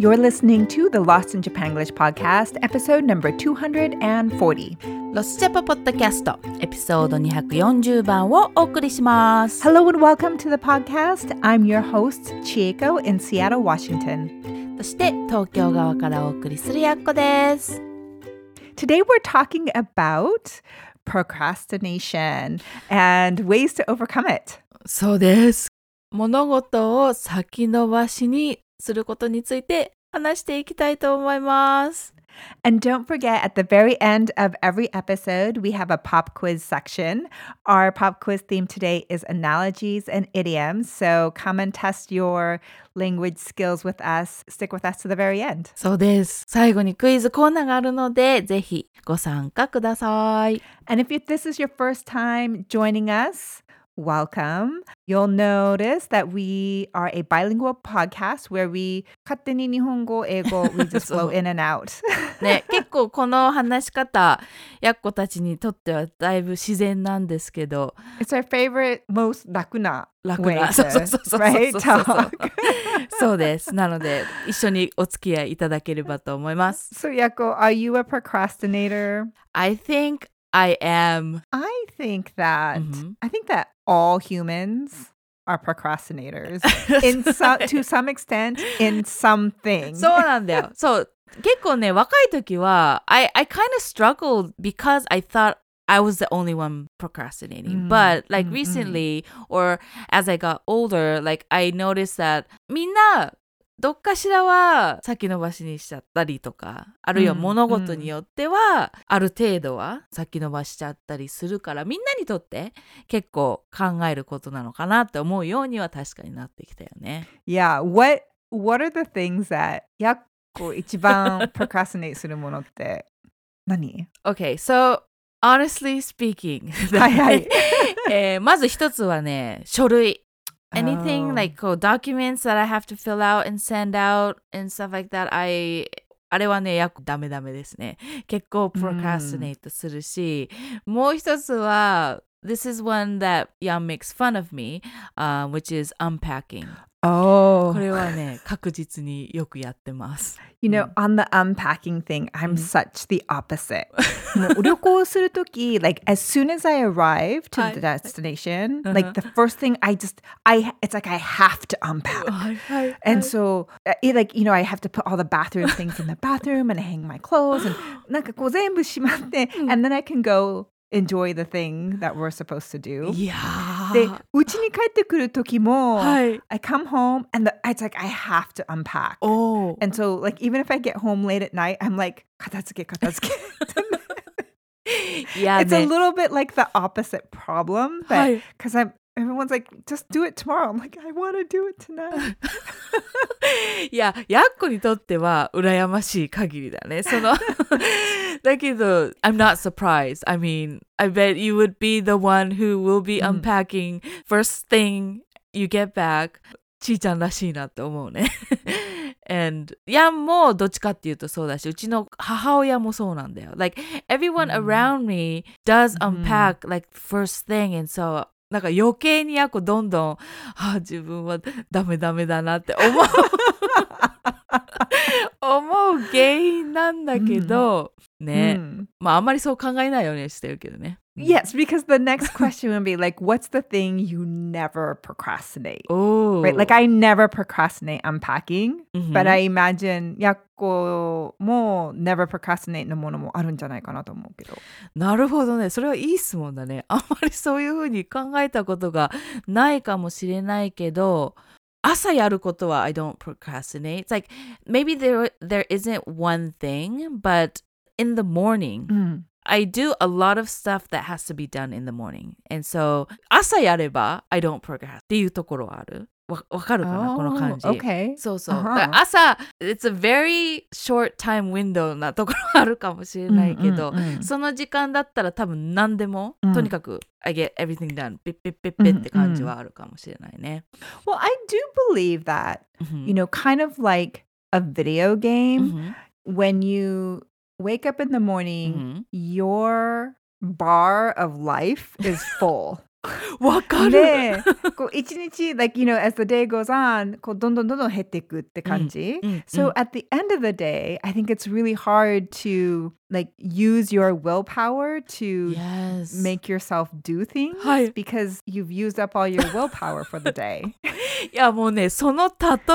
You're listening to the Lost in Japanglish podcast, episode number 240. ロスジャパポッドキャストエピソード240番をお送りします。 Hello and welcome to the podcast. I'm your host, Chieko in Seattle, Washington. そして東京側からお送りするやっこです。 Today we're talking about procrastination and ways to overcome it. そうです。 物事を先延ばしにすることについて話していきたいと思います。 And don't forget, at the very end of every episode, we have a pop quiz section. Our pop quiz theme today is analogies and idioms. So come and test your language skills with us. Stick with us to the very end. そうです。最後にクイズコーナーがあるので、ぜひご参加ください。 And if you, this is your first time joining us, welcome. You'll notice that we are a bilingual podcast where we 勝手に日本語、英語 we just そう flow in and out. ね、結構この話し方、やっこたちにとってはだいぶ自然なんですけど、 It's our favorite, most 楽な楽 way な、 to, そうそうそうそうそう right? そうそう Talk. そうです。なので、一緒にお付き合いいただければと思います。 So, Yako, are you a procrastinator? I think I am. I think that Mhm. I think that all humans are procrastinators in some to some extent in something. そうなんだよ。そう。結構ね、若い時は、I, I kind of struggled because I thought I was the only one procrastinating. Mm, But like mm, mm. recently, or as I got older, like I noticed that みんな、 どっかしらは先延ばしにしちゃったりとか、あるいはうん物事によっては、ある程度は先延ばしちゃったりするから、みんなにとって結構考えることなのかなって思うようには確かになってきたよね。yeah, what what are the things that やっこ一番 procrastinate するものって？何？Okay, so honestly speaking はいはいえーまず一つはね、書類。Anything Oh. like こう documents that I have to fill out and send out and stuff like that, I あれはね、やっダメダメですね。結構 procrastinate するし、もう一つは This is one that Yam makes fun of me,、uh, which is unpacking. Oh, これはね、確実によくやってます。 you know, on the unpacking thing, I'm Mm. such the opposite. もう旅行するとき like as soon as I arrive to はい the destination, Uh-huh. like the first thing I just I it's like I have to unpack. はいはい And so, uh, it, like, you know, I have to put all the bathroom things in the bathroom and hang my clothes and なんかこう全部しまって、and then I can go enjoy the thing that we're supposed to do. いや でー、うちに帰ってくる時も、はい。 I come home and the, it's like I have to unpack. おー And so, like, even if I get home late at night, I'm like, 片付け、片付け。いや it's a ね。 little bit like the opposite problem. は That, い。 Because I'm, everyone's like, just do it tomorrow. I'm like, I want to do it tonight. いや、やっこにとっては羨ましい限りだね。その、だけど、I'm not surprised. I mean, I bet you would be the one who will be うん unpacking first thing you get back. ちーちゃんらしいなって思うね。And ヤンもどっちかっていうとそうだし、うちの母親もそうなんだよ。Like, everyone うん around me does うん unpack like first thing and so なんか余計にやこどんどん、あ自分はダメダメだなって思う。思う原因なんだけど、ね、Mm. まああんまりそう考えないようにしてるけどね。Yes, because the next question would be like, what's the thing you never procrastinate? おー Right? Like, I never procrastinate unpacking, うん but I imagine やっこも never procrastinate のものもあるんじゃないかなと思うけど。なるほどね。それはいい質問だね。あんまりそういうふうに考えたことがないかもしれないけど、朝やることは I don't procrastinate. It's like maybe there there isn't one thing, but in the morning, うん。 I do a lot of stuff that has to be done in the morning. And so 朝やれば I don't procrastinate っていうところはある。わわかるかな、この感じ。 Oh, Okay. そうそう。 Uh-huh. だから朝、it's a very short time window なところあるかもしれないけど、うんうんうんその時間だったら多分何でも、うんとにかく I get everything done ピッピッピッピッって感じはあるかもしれないね。 Well, I do believe that, うん you know, kind of like a video う game, ん when you wake up in the う morning, ん your bar of life is full. わかる。で、こう一日、like, you know, as the day goes on, こうどんどんどんどん減っていくって感じ。うんうん So at the end of the day, I think it's really hard to like use your willpower to Yes. make yourself do things はい。 because you've used up all your willpower for the day. いやもうね、その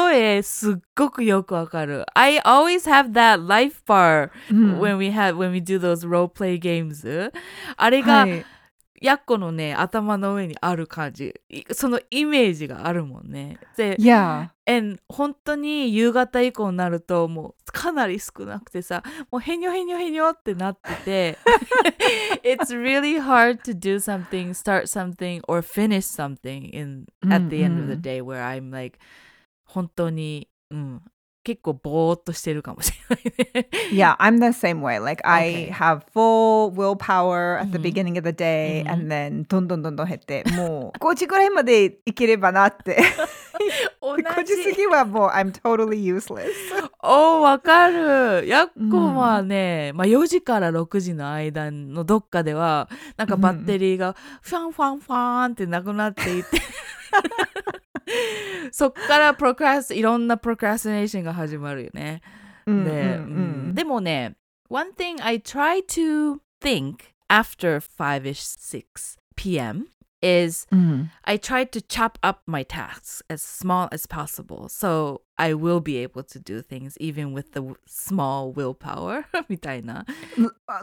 例えすっごくよくわかる。I always have that life bar うん when we have when we do those role play games. あれが、はい やっこのね、頭の上にある感じ。いそのイメージがあるもんね。で、Yeah. and 本当に夕方以降になるともうかなり少なくてさもうへにょへにょへにょってなってて It's really hard to do something start something or finish something in at the end of the うん day where I'm like 本当にうん結構ぼーっとしてるかもしれないね Yeah, I'm the same way. Like I have full willpower at the Mhm. beginning of the day うん and then どんどんどんどん減って、もう5時ぐらいまでいければなって。同5時過じぎはもう I'm totally useless. おーわかるやっこはね、まあ4時から6時の間のどっかではなんかバッテリーがファンファンファンってなくなっていて そっからプロクラスいろんなプロクラスネーションが始まるよね。うんで、うんうんでもね one thing I try to think after 5ish 6 p.m. is うん。 I try to chop up my tasks as small as possible so I will be able to do things even with the w- small willpower みたいな。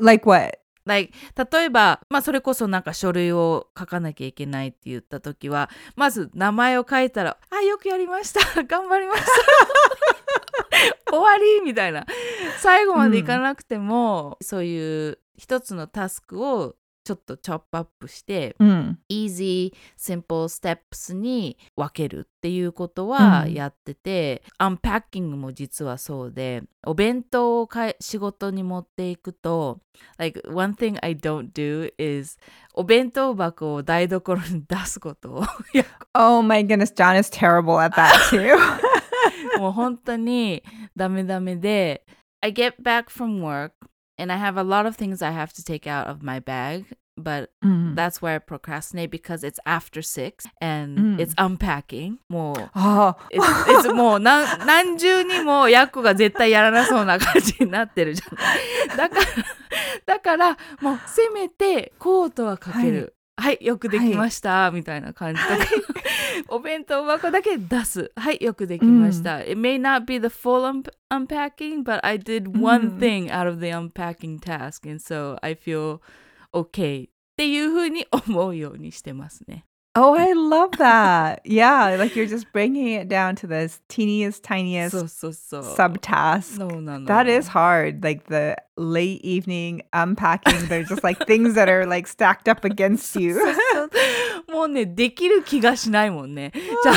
Like what? Like 例えば、まあ、それこそなんか書類を書かなきゃいけないって言った時はまず名前を書いたら「あよくやりました。頑張りました。終わり」みたいな。最後までいかなくても、そういう一つのタスクをちょっとチョップアップしてうん。easy simple steps に分けるっていうことはうんやってて、アンパッキングも実はそうでお弁当をかえ仕事に持っていくと like one thing I don't do is お弁当箱を台所に出すことを Oh my goodness, John is terrible at that too. もう本当にダメダメで I get back from work and I have a lot of things I have to take out of my bag but うん。 That's where I procrastinate because it's after six and うん it's unpacking. もう、あ it's, it's もう何何重にもヤッコが絶対やらなそうな感じになってるじゃない。だから、だからもうせめてコートはかける。はい、 よくできました、みたいな感じとか。お弁当箱だけ出す。はい、よくできました。It may not be the full un- unpacking, but I did う one ん thing out of the unpacking task, and so I feel okay っていうふうに思うようにしてますね。Oh, I love that. Yeah, like you're just breaking it down to the teeniest, そ tiniest うそうそう。subtask. そうなの。That is hard. Like the late evening unpacking, there's just like things that are like stacked up against you. もうね、できる気がしないもんね。じゃあ、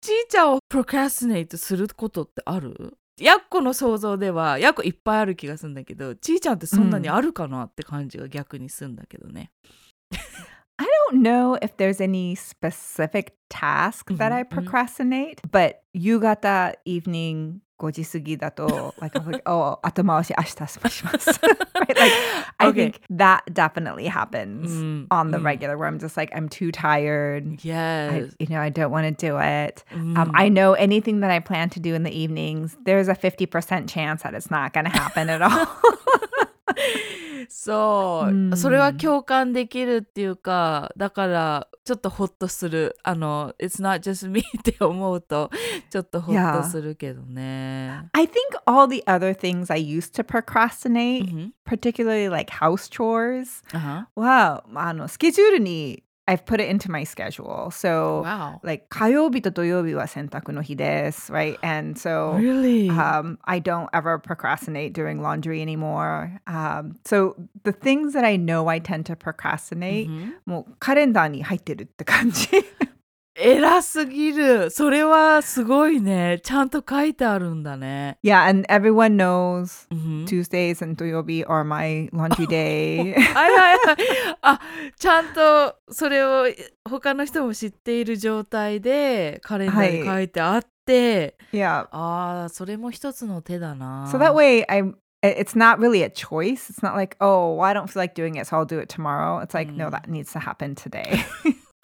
ちいちゃんをプロクラスネイトすることってあるやっこの想像では、やっこいっぱいある気がするんだけど、ちいちゃんってそんなにあるかなって感じが逆にするんだけどね。I don't know if there's any specific task that I Mhm, mhm. procrastinate, but yugata evening 5時過ぎだと like I'm like oh 後回し明日します right like I Okay. think that definitely happens うん on the うん regular where I'm just like I'm too tired I, Yes. you know I don't want to do it うん um, I know anything that I plan to do in the evenings there's a 50% chance that it's not going to happen at all そう、うんそれは共感できるっていうかだからちょっとホッとするあの「It's not just me」って思うとちょっとホッとするけどね。I think all the other things I used to procrastinate うん particularly like house chores はあのスケジュールに I've put it into my schedule so Wow. like 火曜日と土曜日は洗濯の日です right and so Really? um, I don't ever procrastinate doing laundry anymore um, so the things that I know I tend to procrastinate うんもうカレンダーに入ってるって感じ 偉すぎるそれはすごいねちゃんと書いてあるんだね。yeah and everyone knows うん Tuesdays and 土曜日 are my laundry day はいはいはい。あちゃんとそれを他の人も知っている状態でカレンダーに書いてあって、yeah ああそれも一つの手だな。So that way, I it- it's not really a choice. It's not like, oh, well, I don't feel like doing it, so I'll do it tomorrow. It's like, no, Mm. that needs to happen today.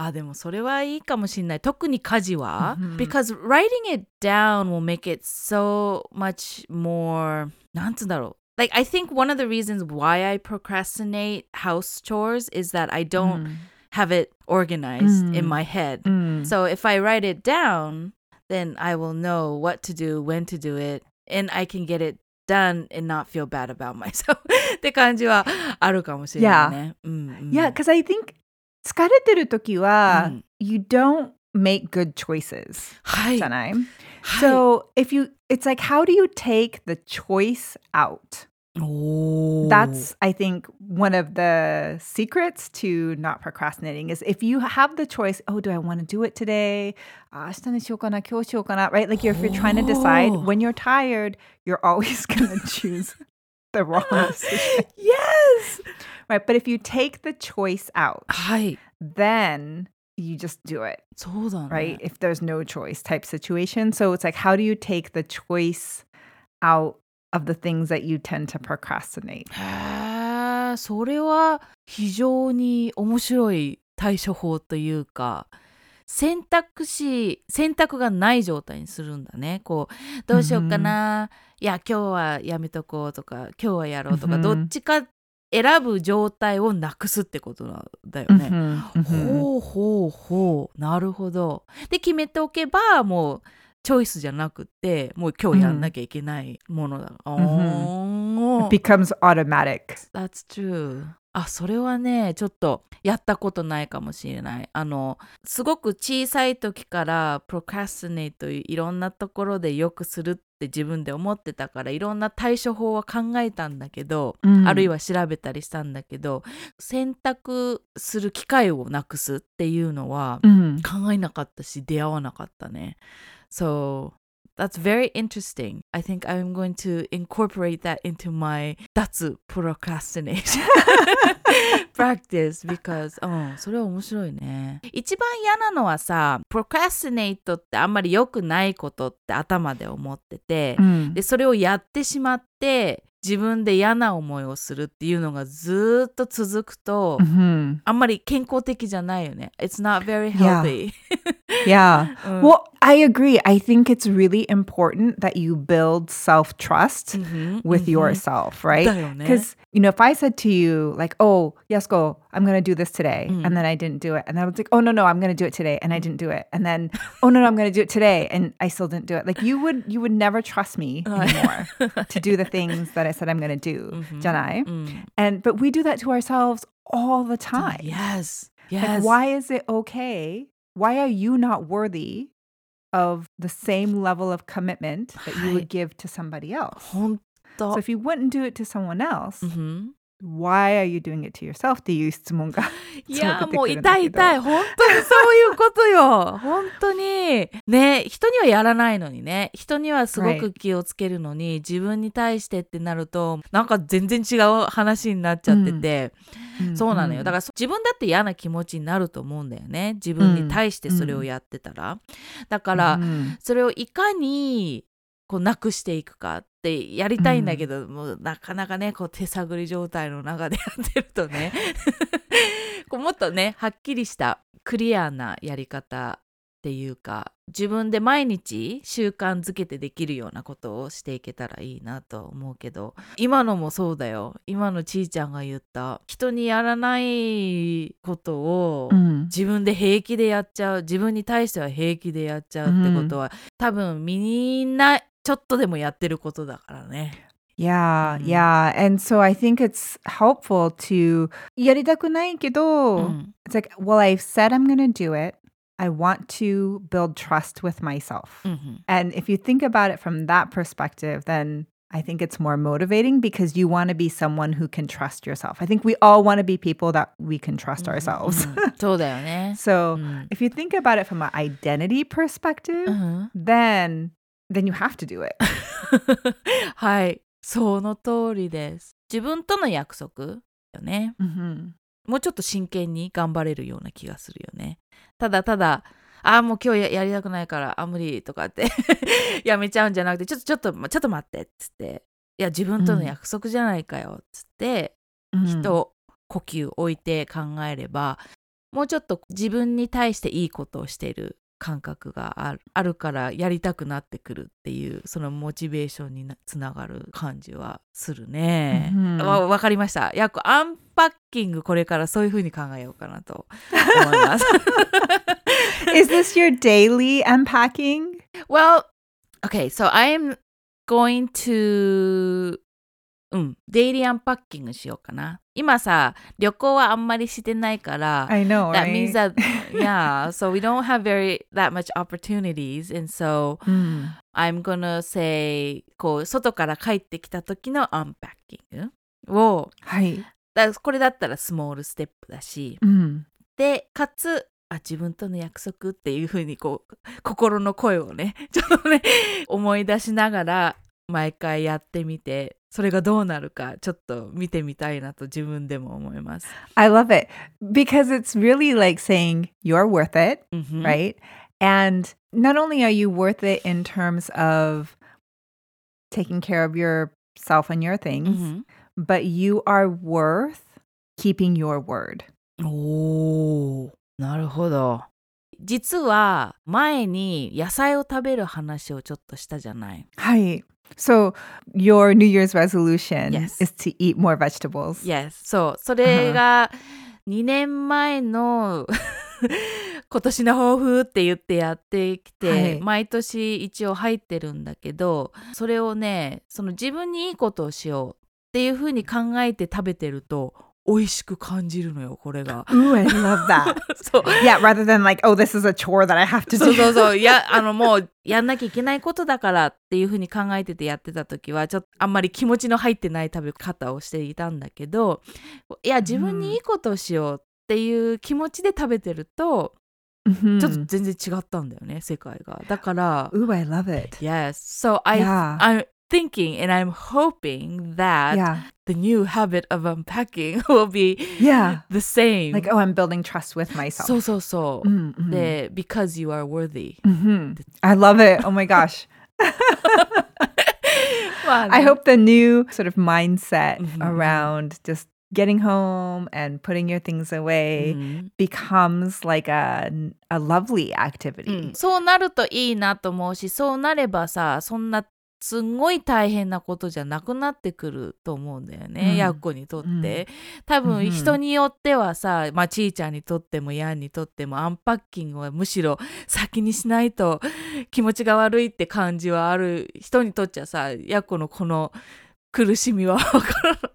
あでもそれはいいかもしれない特に家事は、うん because writing it down will make it so much more なんつうんだろう like I think one of the reasons why I procrastinate house chores is that I don't Mm. have it organized in Mm. my head Mm. so if I write it down then I will know what to do when to do it and I can get it done and not feel bad about myself って感じはあるかもしれないね、うんうん Yeah, because I think 疲れてる時は、うん you don't make good choices. はいじゃないはい So if you, it's like, how do you take the choice out? おー That's, I think, one of the secrets to not procrastinating is if you have the choice, oh, do I want to do it today? あ明日にしようかな、今日しようかな, right? Like if you're trying to decide, Oh. when you're tired, you're always going to choose the wrong decision, Yes! Right? But if you take the choice out, はい。then you just do it, そうだね。right? If there's no choice type situation. So it's like, how do you take the choice out of the things that you tend to procrastinate? へえ、それは非常に面白い対処法というか、選択肢、選択がない状態にするんだね。こう、どうしようかな。いや、今日はやめとこうとか、今日はやろうとか、うんどっちか選ぶ状態をなくすってことなんだよね。Mhm, mhm. ほうほうほうなるほど。で決めておけばもうチョイスじゃなくてもう今日やんなきゃいけないものだ。おー It becomes automatic. That's true. あそれはねちょっとやったことないかもしれない。あのすごく小さい時からプロカスネイトいろんなところでよくするって自分で思ってたからいろんな対処法は考えたんだけど、あるいは調べたりしたんだけど選択する機会をなくすっていうのは Mhm. 考えなかったし出会わなかったね。So that's very interesting. I think I'm going to incorporate that into my 脱 procrastination practice because うんそれは面白いね。一番嫌なのはさ procrastinate ってあんまり良くないことって頭で思ってて、Mm. でそれをやってしまって自分で嫌な思いをするっていうのがずーっと続くと、Mhm. あんまり健康的じゃないよね。It's not very healthy. yeah. Uh. Well, I agree. I think it's really important that you build self trust mm-hmm, with mm-hmm. yourself, right? Because, you know, if I said to you, like, oh, yes, go, I'm going to do this today, mm. and then I didn't do it, and I was like, oh, no, no, I'm going to do it today, and I mm. didn't do it, and then, oh, no, no, I'm going to do it today, and I still didn't do it, like, you would, you would never trust me uh. anymore to do the things that I said I'm going to do, mm-hmm. Janai. Mm. And, but we do that to ourselves all the time. Yes. Yes. Like, why is it okay Why are you not worthy of the same level of commitment that you would give to somebody else? 本当 So。if you wouldn't do it to someone else, うん、why are you doing it to yourself? っていう質問がいやもう痛い痛い本当にそういうことよ本当にね人にはやらないのにね人にはすごく.気をつけるのに、自分に対してってなるとなんか全然違う話になっちゃってて、そうなのよ。だからそ自分だって嫌な気持ちになると思うんだよね。自分に対してそれをやってたら、だか、からうんそれをいかにこうなくしていくかってやりたいんだけど、もうなかなかねこう手探り状態の中でやってるとね。こうもっとねはっきりしたクリアなやり方っていうか自分で毎日習慣づけてできるようなことをしていけたらいいなと思うけど今のもそうだよ今のちーちゃんが言った人にやらないことを、うん自分で平気でやっちゃう自分に対しては平気でやっちゃうってことは、多分みんなちょっとでもやってることだからね。Yeah, Mhm. yeah. And so I think it's helpful to やりたくないけど、うん it's like, well, I've said I'm to do it. I want to build trust with myself. うんうん And if you think about it from that perspective, then I think it's more motivating because you want to be someone who can trust yourself. I think we all want to be people that we can trust ourselves. うんそうだよね。 so うん if you think about it from an identity perspective, うん then then you have to do it. はい、その通りです。自分との約束よね。 Mhm. もうちょっと真剣に頑張れるような気がするよね。 ただただ、ああ、もう今日ややりたくないから、あ、無理とかって やめちゃうんじゃなくて、ちょっとちょっと、ちょっと待ってっつって、いや自分との約束じゃないかよっつって、人呼吸置いて考えればもうちょっと自分に対していいことをしている感覚があるからやりたくなってくるっていうそのモチベーションになつながる感じはするね。うんわわかりました。やっぱアンパッキングこれからそういう風に考えようかなと思います。Is this your daily unpacking? well, okay, so I'm going to うん、デイリーアンパッキングしようかな。今さ、旅行はあんまりしてないから、I know, that means that yeah, so we don't have very that much opportunities, and so うん、I'm gonna say こう外から帰ってきた時のアンパッキングをはい。だこれだったらスモールステップだし、うん。でかつあ自分との約束っていう風にこう 心の声をね ちょっとね思い出しながら毎回やってみてそれがどうなるかちょっと見てみたいなと自分でも思います。I love it because it's really like saying you're worth it, うんふん right? And not only are you worth it in terms of taking care of yourself and your うん things, ふん but you are worth keeping your word. おーなるほど。実は前に野菜を食べる話をちょっとしたじゃない。Hi. So your New Year's resolution Yes. is to eat more vegetables. Yes. そう。それが2年前の 今年の抱負って言ってやってきて、はい毎年一応入ってるんだけどそれをねその自分にいいことをしようっていうふうに考えて食べてると美味しく感じるのよこれが。Ooh, I love that. そう。yeah, rather than like, oh, this is a chore that I have to そう do. そうそう。いや、あのもう、やんなきゃいけないことだからっていうふうに考えててやってた時は、ちょっとあんまり気持ちの入ってない食べ方をしていたんだけど、いや、自分にいいことをしようっていう気持ちで食べてると、Mhm. ちょっと全然違ったんだよね、世界が。だから、Ooh, I love it. Yes. So I, Yeah. I'm thinking and I'm hoping that Yeah. the new habit of unpacking will be Yeah. the same. Like, oh, I'm building trust with myself. そうそうそう。 Mm, mhm. で、because you are worthy. Mhm. I love it. Oh my gosh. まあね I hope the new sort of mindset Mhm, mhm. around just getting home and putting your things away うん becomes like a a lovely activity. そうなるといいなと思うしそうなればさそんな すんごい大変なことじゃなくなってくると思うんだよね、うん。やっこにとって、うん。多うんうん。分人によってはさ、まあちーちゃんにとってもヤンにとってもアンパッキングはむしろ先にしないと気持ちが悪いって感じはある人にとっちゃさやっこのこの苦しみはわからな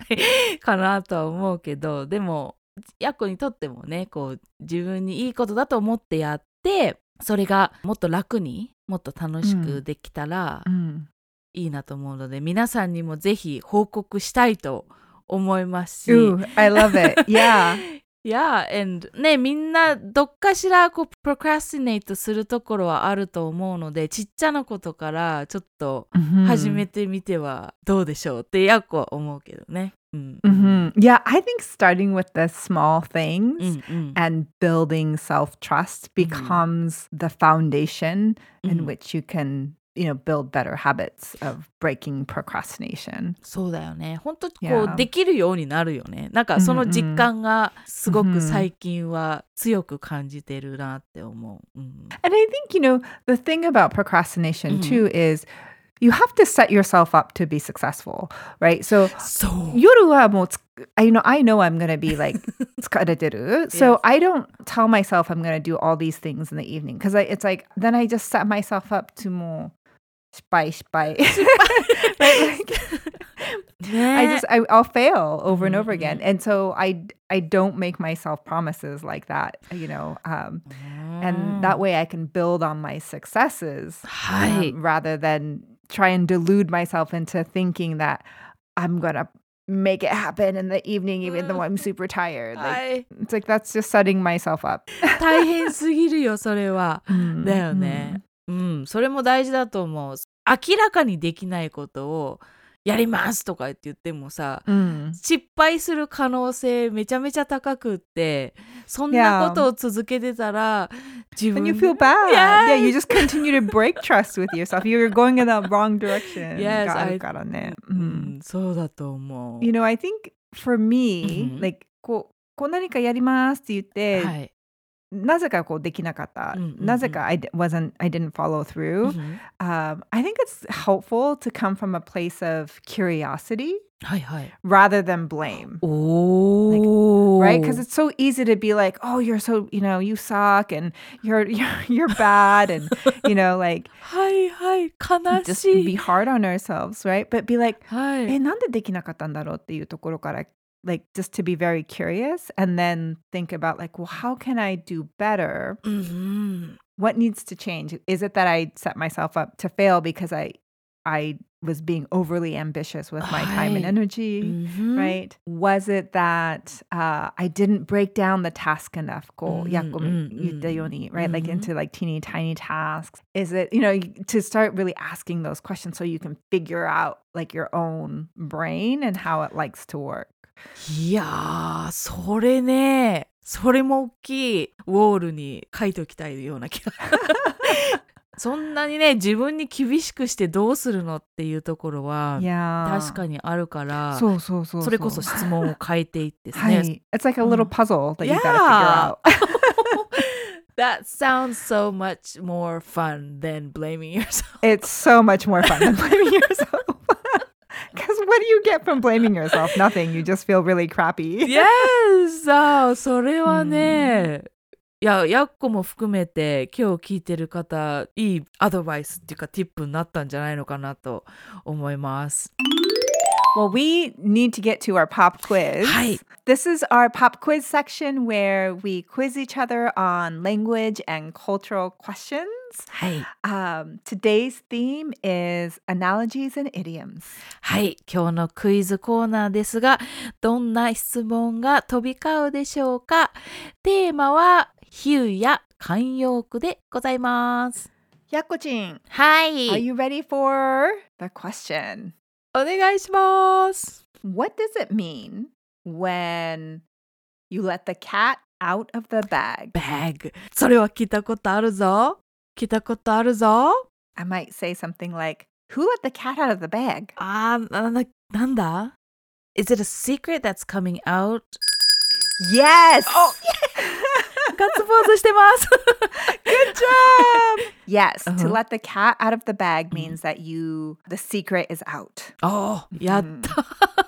いかなとは思うけどでもやっこにとってもねこう自分にいいことだと思ってやってそれがもっと楽にもっと楽しくできたら Mm. いいなと思うので、皆さんにもぜひ報告したいと思いますし。Ooh, I love it. Yeah. Yeah, and ね、みんなどっかしらこうプロクラスティネイトするところはあると思うので、ちっちゃなことからちょっと Mhm. 始めてみてはどうでしょうってやっこは思うけどね。うん。Mhm. Yeah, I think starting with the small things うんうん。and building self trust becomes the foundation in うん which you can, you know, build better habits of breaking procrastination. そうだよね。本当こ Yeah. うできるようになるよね。なんかその実感がすごく最近は強く感じてるなって思う。うん、 And I think, you know, the thing about procrastination Mhm. too is you have to set yourself up to be successful, right? So そう。夜はもうつ I know I know I'm gonna be like 疲れてる So Yes. I don't tell myself I'm gonna do all these things in the evening because it's like then I just set myself up to も う失敗失敗 right? Like, ね I just I, I'll fail over and over Mhm, again, and so I I don't make myself promises like that, you know. Um, and that way I can build on my successes はい。 um, rather than try and delude myself into thinking that I'm gonna make it happen in the evening even though I'm super tired. Like はい。 it's like that's just setting myself up. 大変すぎるよ、それは。 Mm, だよね。 うん、それも大事だと思う。明らかにできないことをやりますとか言って言ってもさ、Mm. 失敗する可能性めちゃめちゃ高くって、そんなことを続けてたら、自 And 分 you feel bad. Yeah. You just continue to break trust with yourself. You're going in the wrong direction. Yes, があるからね。ううんん、そうだと思う。You know, I think for me, Mhm. like こうこう何かやりますって言って、はい。なぜかこうできなかった。うんうんうんなぜか I d- wasn't I didn't follow through. うん Um, I think it's helpful to come from a place of curiosity はいはい。 rather than blame. おー。 Right? Because it's so easy to be like, oh, you're so, you know, you suck and you're you're, you're bad and you know, like はいはい。悲 just し be い。 hard on ourselves, right? But be like, はい。え、なんでできなかったんだろうっていうところから like just to be very curious and then think about like well how can i do better? Mm-hmm. what needs to change? Is it that i set myself up to fail because i i was being overly ambitious with my time and energy mm-hmm. right? Was it that uh, i didn't break down the task enough goal? Mm-hmm. mm-hmm, mm-hmm. right? Like mm-hmm. into like teeny tiny tasks. Is it you know to start really asking those questions so you can figure out like your own brain and how it likes to work. いやー、それね、それも大きいウォールに書いておきたいような気が。そんなにね、自分に厳しくしてどうするのっていうところは.確かにあるから、そうそうそう。それこそ質問を変えていってですね。はい。It's like a little うん puzzle that you gotta figure out. That sounds so much more fun than blaming yourself. It's so much more fun than blaming yourself. Because what do you get from blaming yourself? Nothing. You just feel really crappy. yes! あーそれはね、いや、やっこも含めて今日聞いてる方、いいアドバイスっていうか、ティップになったんじゃないのかなと思います。 Well, we need to get to our pop quiz. はい。 This is our pop quiz section where we quiz each other on language and cultural questions. はい。Um, today's theme is analogies and idioms. はい。今日のクイズコーナーですが、どんな質問が飛び交うでしょうかテーマは、比喩や慣用句でございます。Yakochin, は are い。you ready for the question? お願いします。What does it mean when you let the cat out of the bag? バッグ。それは聞いたことあるぞ。I might say something like, Who let the cat out of the bag? Ah, like, nanda. Is it a secret that's coming out? Yes! Oh! Good job! Yes, uh-huh. to let the cat out of the bag means that you, the secret is out. Oh, おお、やった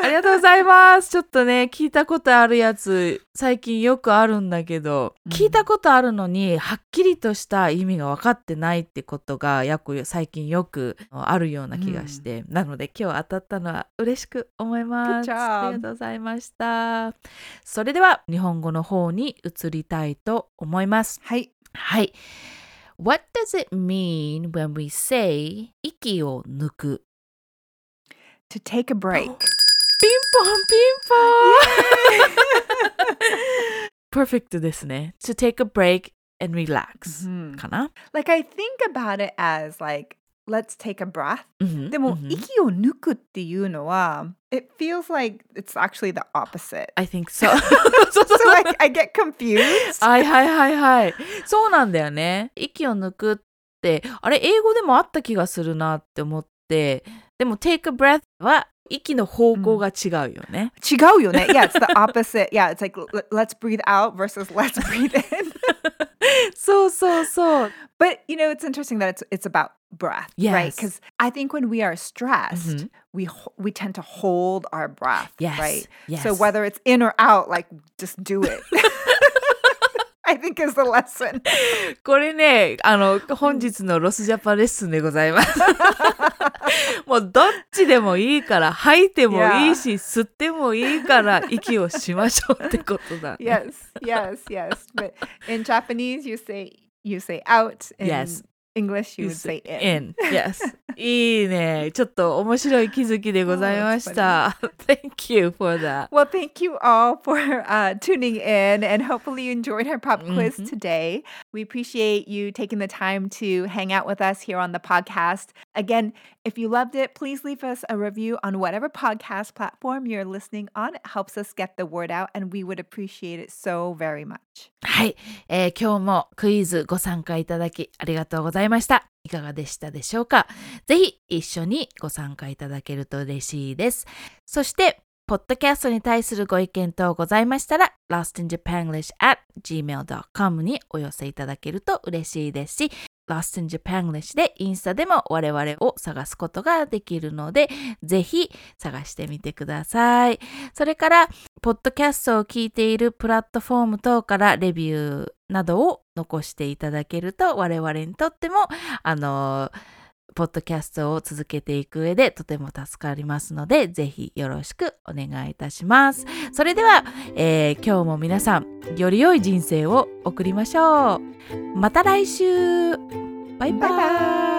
ありがとうございます。ちょっとね、聞いたことあるやつ、最近よくあるんだけど、うん聞いたことあるのに、はっきりとした意味が分かってないってことが、やっこ最近よくあるような気がして、なので今日当たったのは嬉しく思います。ありがとうございました。それでは、日本語の方に移りたいと思います。はい。はい。What does it mean when we say 息を抜く？To take a break. ピンポンピンポン !Perfect ですね。To take a break and relax、 Mhm. かな、 Like, I think about it as like, let's take a breath. うんでも、うん息を抜くっていうのは、it feels like it's actually the opposite. I think so. そうそう so I, I get confused. はいはいはいはい。そうなんだよね。息を抜くって、あれ、英語でもあった気がするなって思って、 でも take a breath は息の方向が違うよね。違うよね。Yeah, it's the opposite. Yeah, it's like l- let's breathe out versus let's breathe in. そうそうそう。 But you know, it's interesting that it's it's about breath, right? Yes. Because I think when we are stressed, Mhm. we ho- we tend to hold our breath, Yes. right? Yes. So whether it's in or out, like just do it. I think is the lesson. これね、あの、本日のロスジャパンレッスンでございます。もうどっちでもいいから、吐いてもいいし、吸ってもいいから、息をしましょうってことだ、ね。yes, yes, yes. But in Japanese, you say you say out. In Yes. English, you, You would say say in. in. Yes. いいね。ちょっと面白い気づきでございました。Thank you for that. Well, thank you all for uh, tuning in and hopefully you enjoyed our pop quiz Mhm. today. We appreciate you taking the time to hang out with us here on the podcast. Again, if you loved it, please leave us a review on whatever podcast platform you're listening on. It helps us get the word out and we would appreciate it so very much. はい、えー今日もクイズご参加いただきありがとうございま ます。ました。いかがでしたでしょうか？ぜひ一緒にご参加いただけると嬉しいです。そして、ポッドキャストに対するご意見等ございましたら、lostinjapanglish at gmail.com にお寄せいただけると嬉しいですし、Lost in Japanglish でインスタでも我々を探すことができるので、ぜひ探してみてください。それから、ポッドキャストを聞いているプラットフォーム等からレビューなどを残していただけると我々にとってもあのポッドキャストを続けていく上でとても助かりますのでぜひよろしくお願いいたします。それでは、えー今日も皆さんより良い人生を送りましょう。また来週バイバイバイバイ